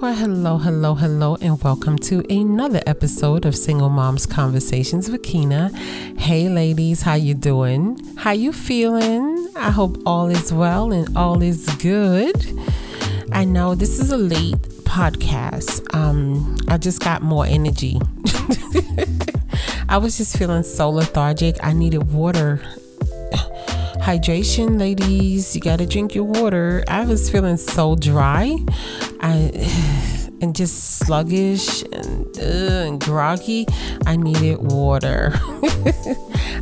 Well, hello, hello, hello, and welcome to another episode of Single Moms Conversations with Kina. Hey, ladies, how you doing? How you feeling? I hope all is well and all is good. I know this is a late podcast. Um, I just got more energy. I was just feeling so lethargic. I needed water hydration, ladies. You got to drink your water. I was feeling so dry. I and just sluggish and, uh, and groggy. I needed water.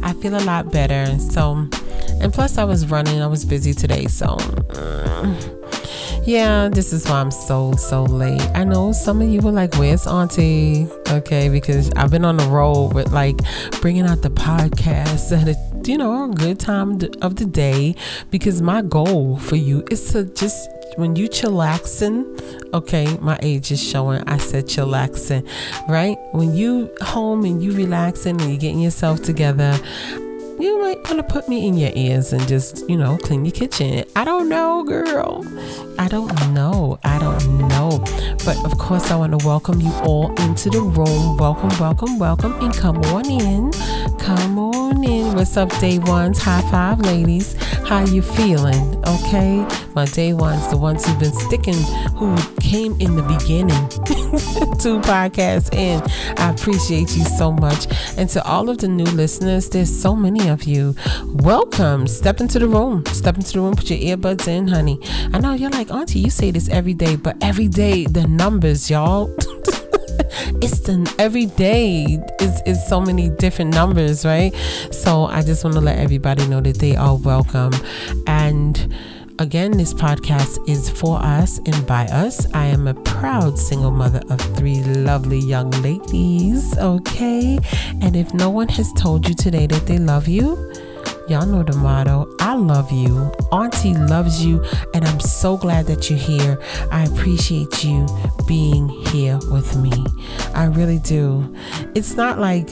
I feel a lot better. So, and plus I was running. I was busy today, so. Uh, yeah, this is why I'm so, so late. I know some of you were like, Where's Auntie? Okay, because I've been on the road with like bringing out the podcast at a you know, a good time of the day because my goal for you is to just when you chillaxing, okay, my age is showing. I said chillaxing, right? When you home and you relaxing and you're getting yourself together, you might want to put me in your ears and just, you know, clean your kitchen. I don't know, girl. I don't know. I don't know. But of course, I want to welcome you all into the room. Welcome, welcome, welcome, and come on in. Come on in. What's up, day ones? High five, ladies. How you feeling? Okay, my day ones, the ones who've been sticking, who came in the beginning, two podcasts in. I appreciate you so much. And to all of the new listeners, there's so many of you. Welcome. Step into the room. Step into the room. Put your earbuds in, honey. I know you're like, Auntie, you say this every day, but every day the numbers, y'all. it's the every day is is so many different numbers, right? So I just want to let everybody know that they are welcome. And again, this podcast is for us and by us. I am a proud single mother of three lovely young ladies, okay? And if no one has told you today that they love you, Y'all know the motto. I love you. Auntie loves you. And I'm so glad that you're here. I appreciate you being here with me. I really do. It's not like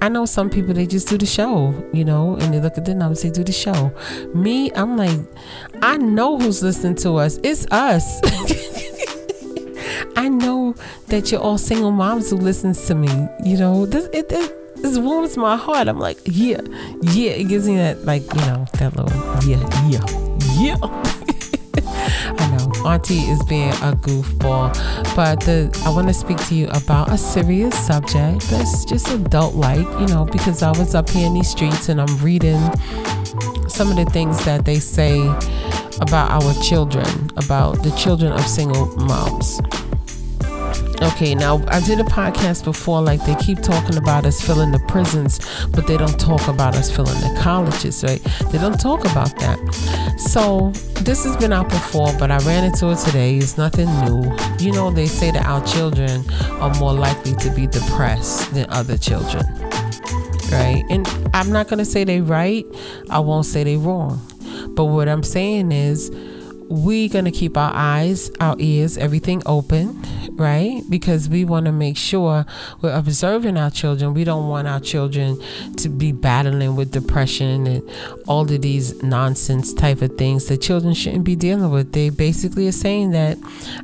I know some people they just do the show, you know, and they look at the numbers, they do the show. Me, I'm like, I know who's listening to us. It's us. I know that you're all single moms who listens to me. You know, this it, it this warms my heart. I'm like, yeah, yeah. It gives me that, like, you know, that little, yeah, yeah, yeah. I know, Auntie is being a goofball, but the, I want to speak to you about a serious subject that's just adult like, you know, because I was up here in these streets and I'm reading some of the things that they say about our children, about the children of single moms. Okay, now I did a podcast before, like they keep talking about us filling the prisons, but they don't talk about us filling the colleges, right? They don't talk about that. So this has been out before, but I ran into it today. It's nothing new. You know, they say that our children are more likely to be depressed than other children, right? And I'm not gonna say they're right. I won't say they're wrong. But what I'm saying is, we gonna keep our eyes, our ears, everything open right? Because we want to make sure we're observing our children. We don't want our children to be battling with depression and all of these nonsense type of things that children shouldn't be dealing with. They basically are saying that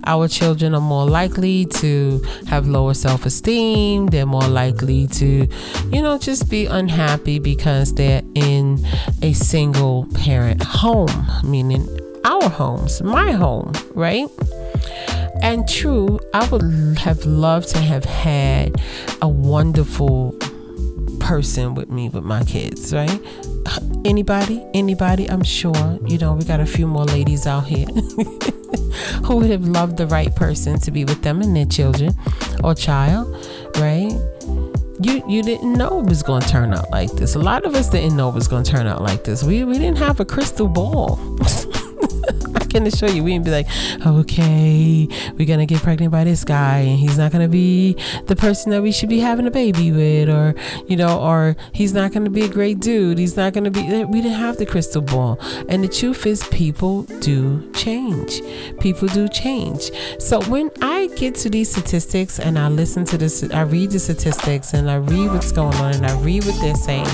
our children are more likely to have lower self esteem, they're more likely to, you know, just be unhappy because they're in a single parent home, meaning our homes, my home, right? And true, I would have loved to have had a wonderful person with me with my kids, right? Anybody, anybody, I'm sure, you know, we got a few more ladies out here who would have loved the right person to be with them and their children or child, right? You you didn't know it was going to turn out like this. A lot of us didn't know it was going to turn out like this. We we didn't have a crystal ball. can assure you, we didn't be like, okay, we're gonna get pregnant by this guy, and he's not gonna be the person that we should be having a baby with, or you know, or he's not gonna be a great dude. He's not gonna be. Eh, we didn't have the crystal ball, and the truth is, people do change. People do change. So when I get to these statistics and I listen to this, I read the statistics and I read what's going on and I read what they're saying.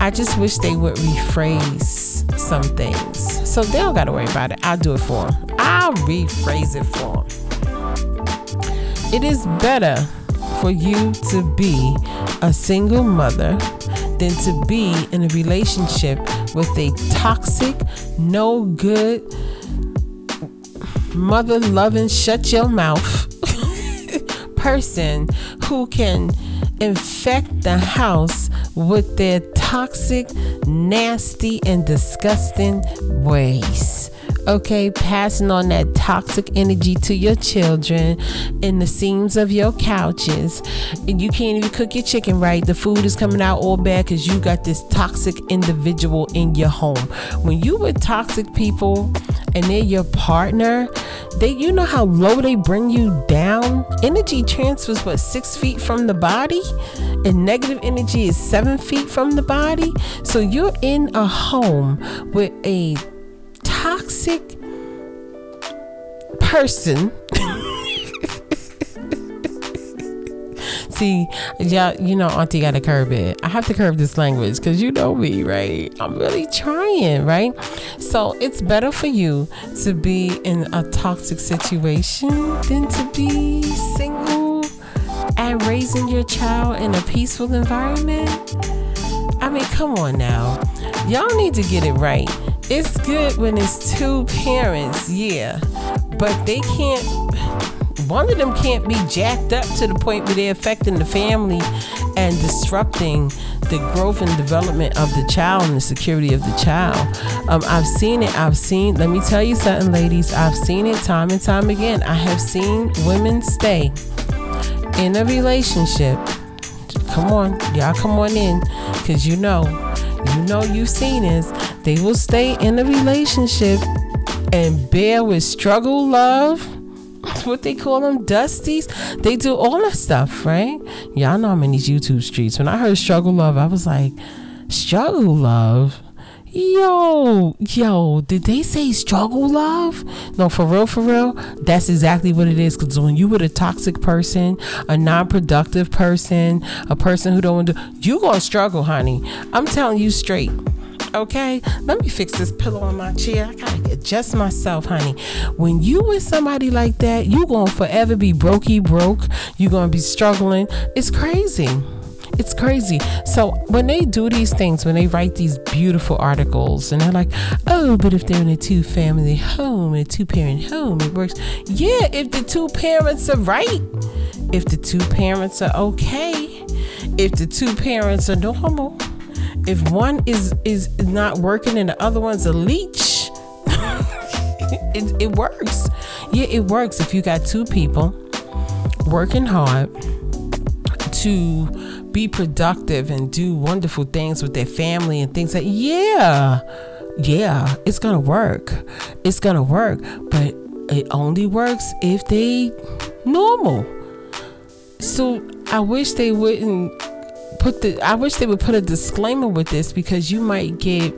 I just wish they would rephrase some things. So they don't got to worry about it. I'll do it for them. I'll rephrase it for them. It is better for you to be a single mother than to be in a relationship with a toxic, no good, mother loving, shut your mouth person who can infect the house with their toxic, nasty, and disgusting ways okay passing on that toxic energy to your children in the seams of your couches. And you can't even cook your chicken right. The food is coming out all bad because you got this toxic individual in your home. When you with toxic people and they're your partner they you know how low they bring you down? Energy transfers what six feet from the body? And negative energy is seven feet from the body? So you're in a home with a toxic person. See, yeah, you know, Auntie got to curb it. I have to curb this language because you know me, right? I'm really trying, right? So it's better for you to be in a toxic situation than to be single and raising your child in a peaceful environment. I mean, come on now. Y'all need to get it right. It's good when it's two parents, yeah, but they can't. One of them can't be jacked up to the point where they're affecting the family and disrupting the growth and development of the child and the security of the child. Um, I've seen it. I've seen, let me tell you something, ladies. I've seen it time and time again. I have seen women stay in a relationship. Come on, y'all come on in, because you know, you know you've seen this they will stay in a relationship and bear with struggle love. What they call them, dusties. They do all that stuff, right? Y'all know I'm in these YouTube streets. When I heard struggle love, I was like, struggle love? Yo, yo, did they say struggle love? No, for real, for real, that's exactly what it is. Because when you with a toxic person, a non-productive person, a person who don't to, you gonna struggle, honey. I'm telling you straight. Okay, let me fix this pillow on my chair. I gotta adjust myself, honey. When you with somebody like that, you gonna forever be brokey broke. You gonna be struggling. It's crazy. It's crazy. So when they do these things, when they write these beautiful articles, and they're like, "Oh, but if they're in a two-family home, a two-parent home, it works." Yeah, if the two parents are right, if the two parents are okay, if the two parents are normal if one is is not working and the other one's a leech, it, it works. Yeah, it works if you got two people working hard to be productive and do wonderful things with their family and things like yeah yeah it's gonna work it's gonna work but it only works if they normal so i wish they wouldn't put the I wish they would put a disclaimer with this because you might get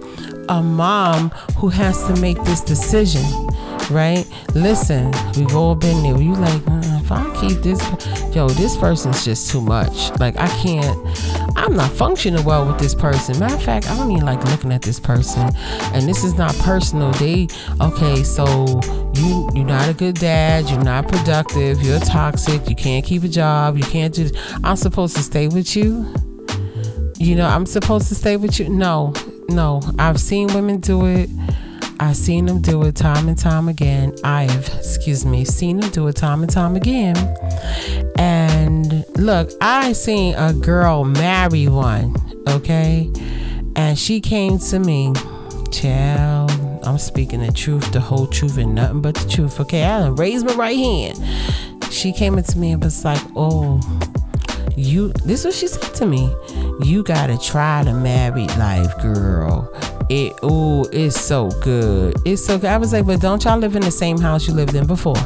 a mom who has to make this decision, right? Listen, we've all been there. You like, uh, if I keep this, yo, this person's just too much. Like I can't. I'm not functioning well with this person. Matter of fact, I don't even like looking at this person. And this is not personal. They okay, so you you're not a good dad. You're not productive. You're toxic. You can't keep a job. You can't do. I'm supposed to stay with you you know, I'm supposed to stay with you. No, no. I've seen women do it. I've seen them do it time and time again. I've, excuse me, seen them do it time and time again. And look, I seen a girl marry one, okay? And she came to me, child. I'm speaking the truth, the whole truth, and nothing but the truth. Okay, I raised my right hand. She came into me and was like, "Oh, you this is what she said to me. You gotta try the married life girl. It oh it's so good. It's so good. I was like but don't y'all live in the same house you lived in before?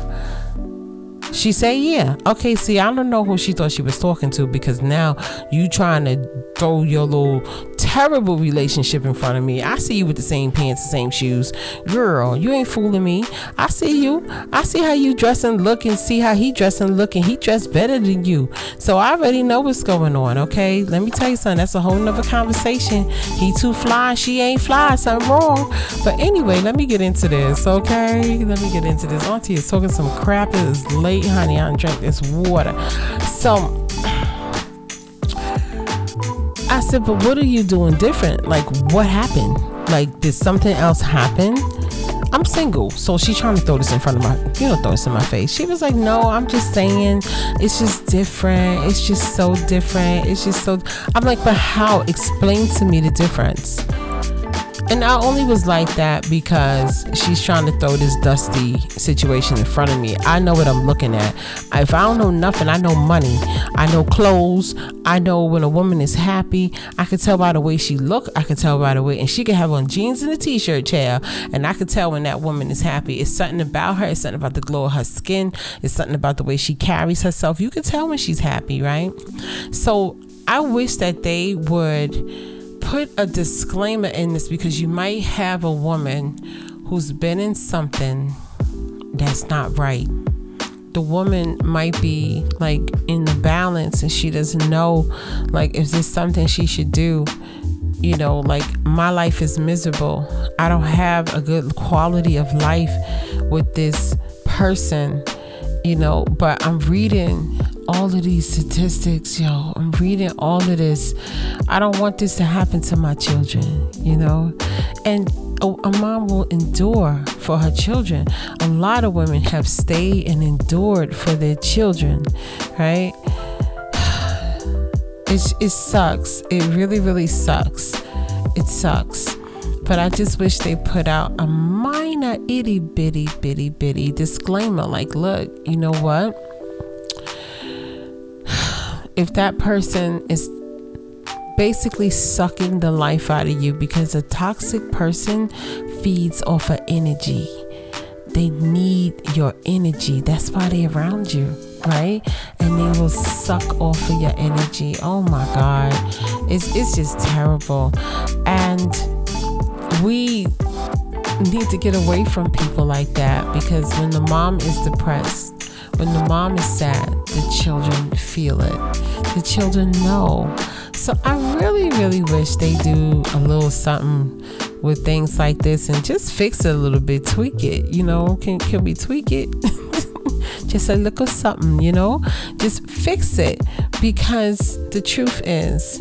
She said yeah. Okay see i don't know who she thought she was talking to because now you trying to throw your little terrible relationship in front of me. I see you with the same pants, the same shoes. Girl, you ain't fooling me. I see you. I see how you dress and look and see how he dress and look and he dressed better than you. So I already know what's going on, okay? Let me tell you something. That's a whole nother conversation. He too fly, she ain't fly, something wrong. But anyway, let me get into this, okay? Let me get into this. Auntie is talking some crap. It is late, honey. I drank this water. So I said, but what are you doing different? Like, what happened? Like, did something else happen? I'm single, so she trying to throw this in front of my, you know, throw this in my face. She was like, "No, I'm just saying, it's just different. It's just so different. It's just so." I'm like, "But how? Explain to me the difference." And I only was like that because she's trying to throw this dusty situation in front of me. I know what I'm looking at. If I don't know nothing, I know money. I know clothes. I know when a woman is happy. I can tell by the way she look. I can tell by the way, and she can have on jeans and a t-shirt, chair, and I can tell when that woman is happy. It's something about her. It's something about the glow of her skin. It's something about the way she carries herself. You can tell when she's happy, right? So I wish that they would put a disclaimer in this because you might have a woman who's been in something that's not right. The woman might be like in the balance and she doesn't know like is this something she should do. You know, like my life is miserable. I don't have a good quality of life with this person, you know, but I'm reading all of these statistics, yo. I'm reading all of this. I don't want this to happen to my children, you know? And a, a, mom will endure for her children. A lot of women have stayed and endured for their children, right? It, it sucks. It really, really sucks. It sucks. But I just wish they put out a minor itty bitty bitty bitty disclaimer like, look, you know what? If that person is basically sucking the life out of you because a toxic person feeds off of energy. They need your energy. That's why they're around you, right? And they will suck off of your energy. Oh my God. It's, it's just terrible. And we need to get away from people like that because when the mom is depressed, when the mom is sad, the children feel it. The children know. So I really, really wish they do a little something with things like this and just fix it a little bit, tweak it. You know, can can we tweak it? just a little something, you know? Just fix it because the truth is,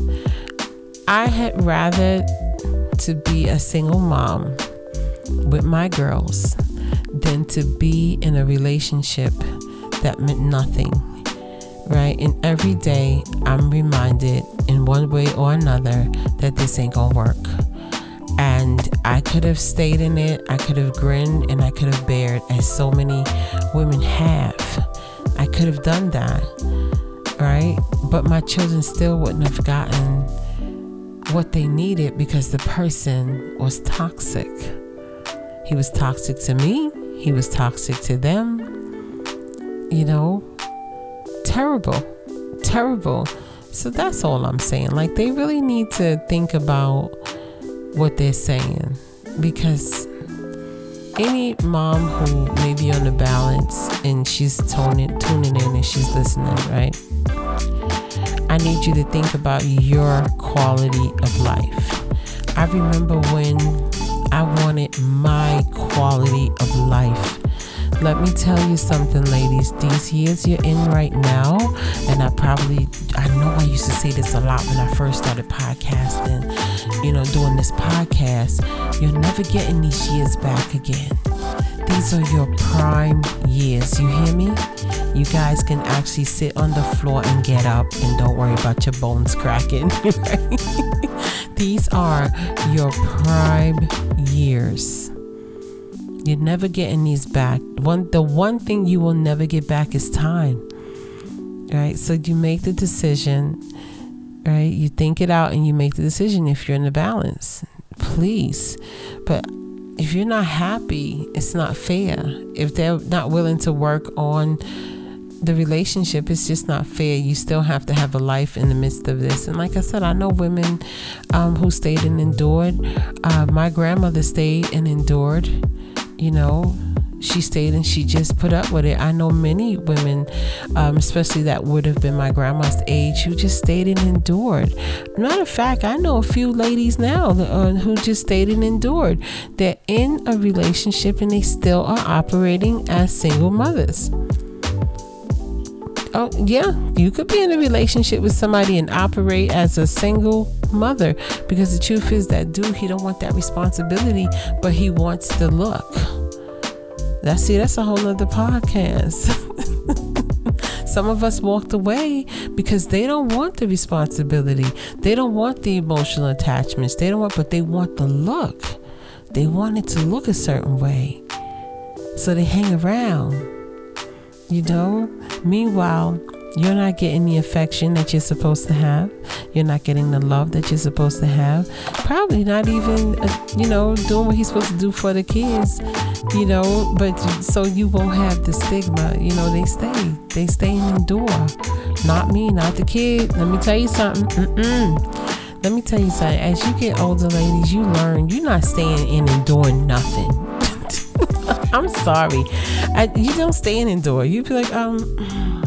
I had rather to be a single mom with my girls than to be in a relationship that meant nothing, right? And every day I'm reminded in one way or another that this ain't gonna work. And I could have stayed in it, I could have grinned, and I could have bared as so many women have. I could have done that, right? But my children still wouldn't have gotten what they needed because the person was toxic. He was toxic to me, he was toxic to them, you know, terrible, terrible. So that's all I'm saying. Like, they really need to think about what they're saying because any mom who may be on the balance and she's tuning, tuning in and she's listening, right? I need you to think about your quality of life. I remember when I wanted my quality of life let me tell you something, ladies. These years you're in right now, and I probably, I know I used to say this a lot when I first started podcasting, you know, doing this podcast. You're never getting these years back again. These are your prime years. You hear me? You guys can actually sit on the floor and get up and don't worry about your bones cracking. These are your prime years. You're never getting these back. One the one thing you will never get back is time. Right? So you make the decision, right? You think it out and you make the decision if you're in the balance. Please. But if you're not happy, it's not fair. If they're not willing to work on the relationship is just not fair. You still have to have a life in the midst of this. And like I said, I know women um, who stayed and endured. Uh, my grandmother stayed and endured. You know, she stayed and she just put up with it. I know many women, um, especially that would have been my grandma's age, who just stayed and endured. Matter of fact, I know a few ladies now uh, who just stayed and endured. They're in a relationship and they still are operating as single mothers. Oh, yeah, you could be in a relationship with somebody and operate as a single mother because the truth is that dude, he don't want that responsibility, but he wants the look. That's see, that's a whole other podcast. Some of us walked away because they don't want the responsibility. They don't want the emotional attachments. They don't want, but they want the look. They want it to look a certain way. So they hang around. You know? Meanwhile, you're not getting the affection that you're supposed to have. You're not getting the love that you're supposed to have. Probably not even, uh, you know, doing what he's supposed to do for the kids, you know, but so you won't have the stigma. You know, they stay. They stay and endure. Not me, not the kid. Let me tell you something. Mm-mm. Let me tell you something. As you get older, ladies, you learn you're not staying in and doing nothing. I'm sorry. I, you don't stay in and endure. You be like, um,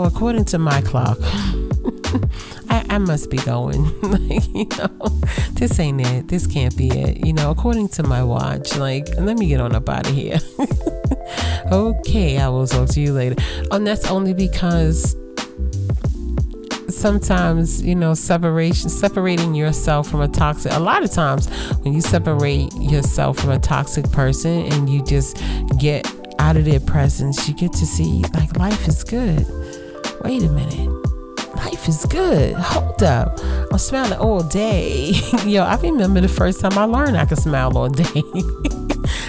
well, according to my clock, I, I, must be going. like, you know, this ain't it. This can't be it. You know, according to my watch, like, let me get on up out of here. okay, I will talk to you later. And that's only because sometimes you know separation separating yourself from a toxic a lot of times when you separate yourself from a toxic person and you just get out of their presence you get to see like life is good wait a minute. Life is good. Hold up. I'm smiling all day. Yo, I remember the first time I learned I could smile all day.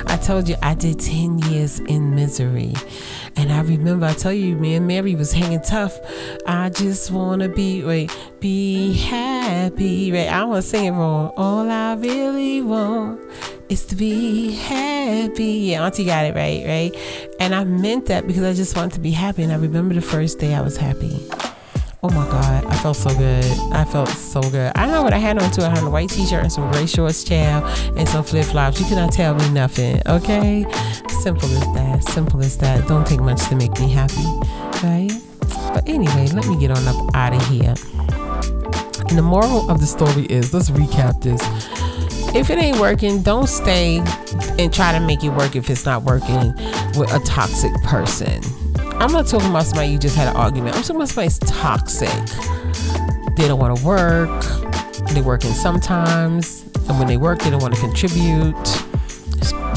I told you I did 10 years in misery. And I remember I tell you, me and Mary was hanging tough. I just wanna be wait, be happy. Right. I wanna sing it wrong. All I really want is to be happy. Yeah, Auntie got it right, right? And I meant that because I just wanted to be happy. And I remember the first day I was happy. Oh my God, I felt so good. I felt so good. I know what I had on too. I had a white t shirt and some gray shorts, child, and some flip flops. You cannot tell me nothing, okay? Simple as that. Simple as that. Don't take much to make me happy, right? But anyway, let me get on up out of here. And the moral of the story is let's recap this if it ain't working, don't stay and try to make it work if it's not working with a toxic person. I'm not talking about somebody you just had an argument. I'm talking about somebody's toxic. They don't want to work. They're working sometimes, and when they work, they don't want to contribute.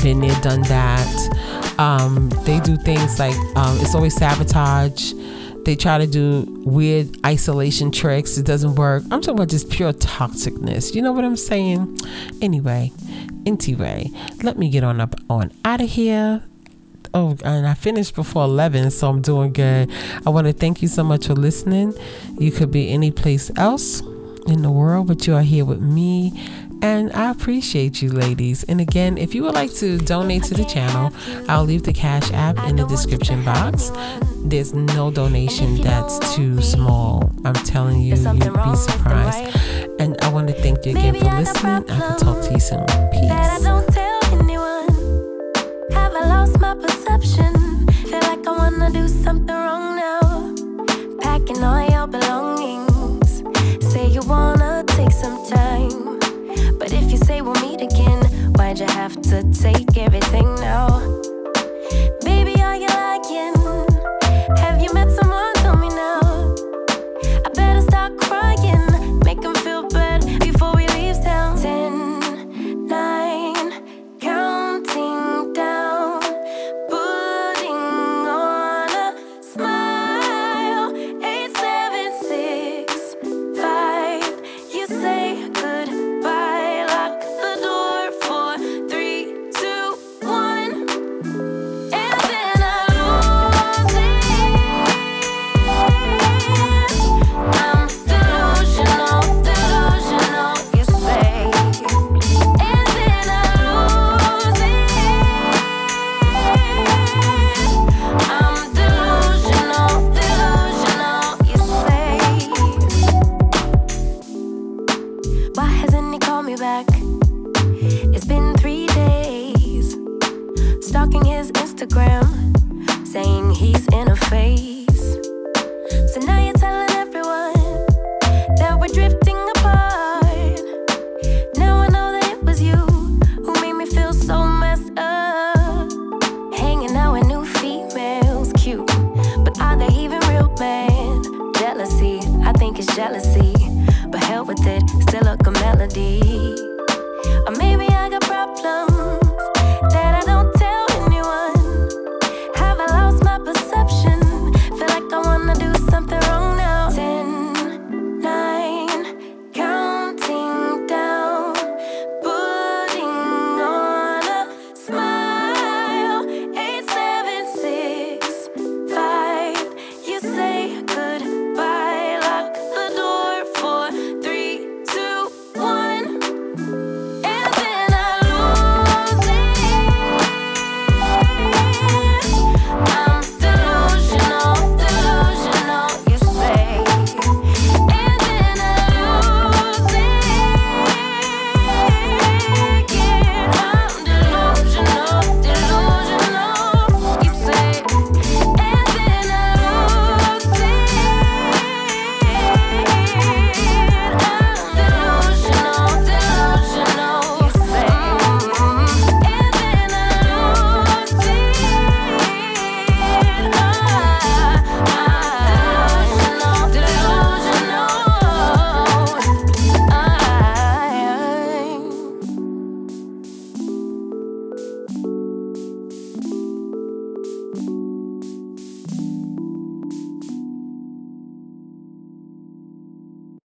Been there, done that. Um, they do things like um, it's always sabotage they try to do weird isolation tricks. It doesn't work. I'm talking about just pure toxicness. You know what I'm saying? Anyway, anyway, let me get on up on out of here. Oh, and I finished before 11, so I'm doing good. I want to thank you so much for listening. You could be any place else in the world, but you are here with me and I appreciate you, ladies. And again, if you would like to donate to the channel, I'll leave the Cash App in the description box. There's no donation that's too small. I'm telling you, you'd be surprised. And I want to thank you again for listening. I can talk to you soon. Peace. Why'd you have to take everything now? Baby, are you lying? Have you met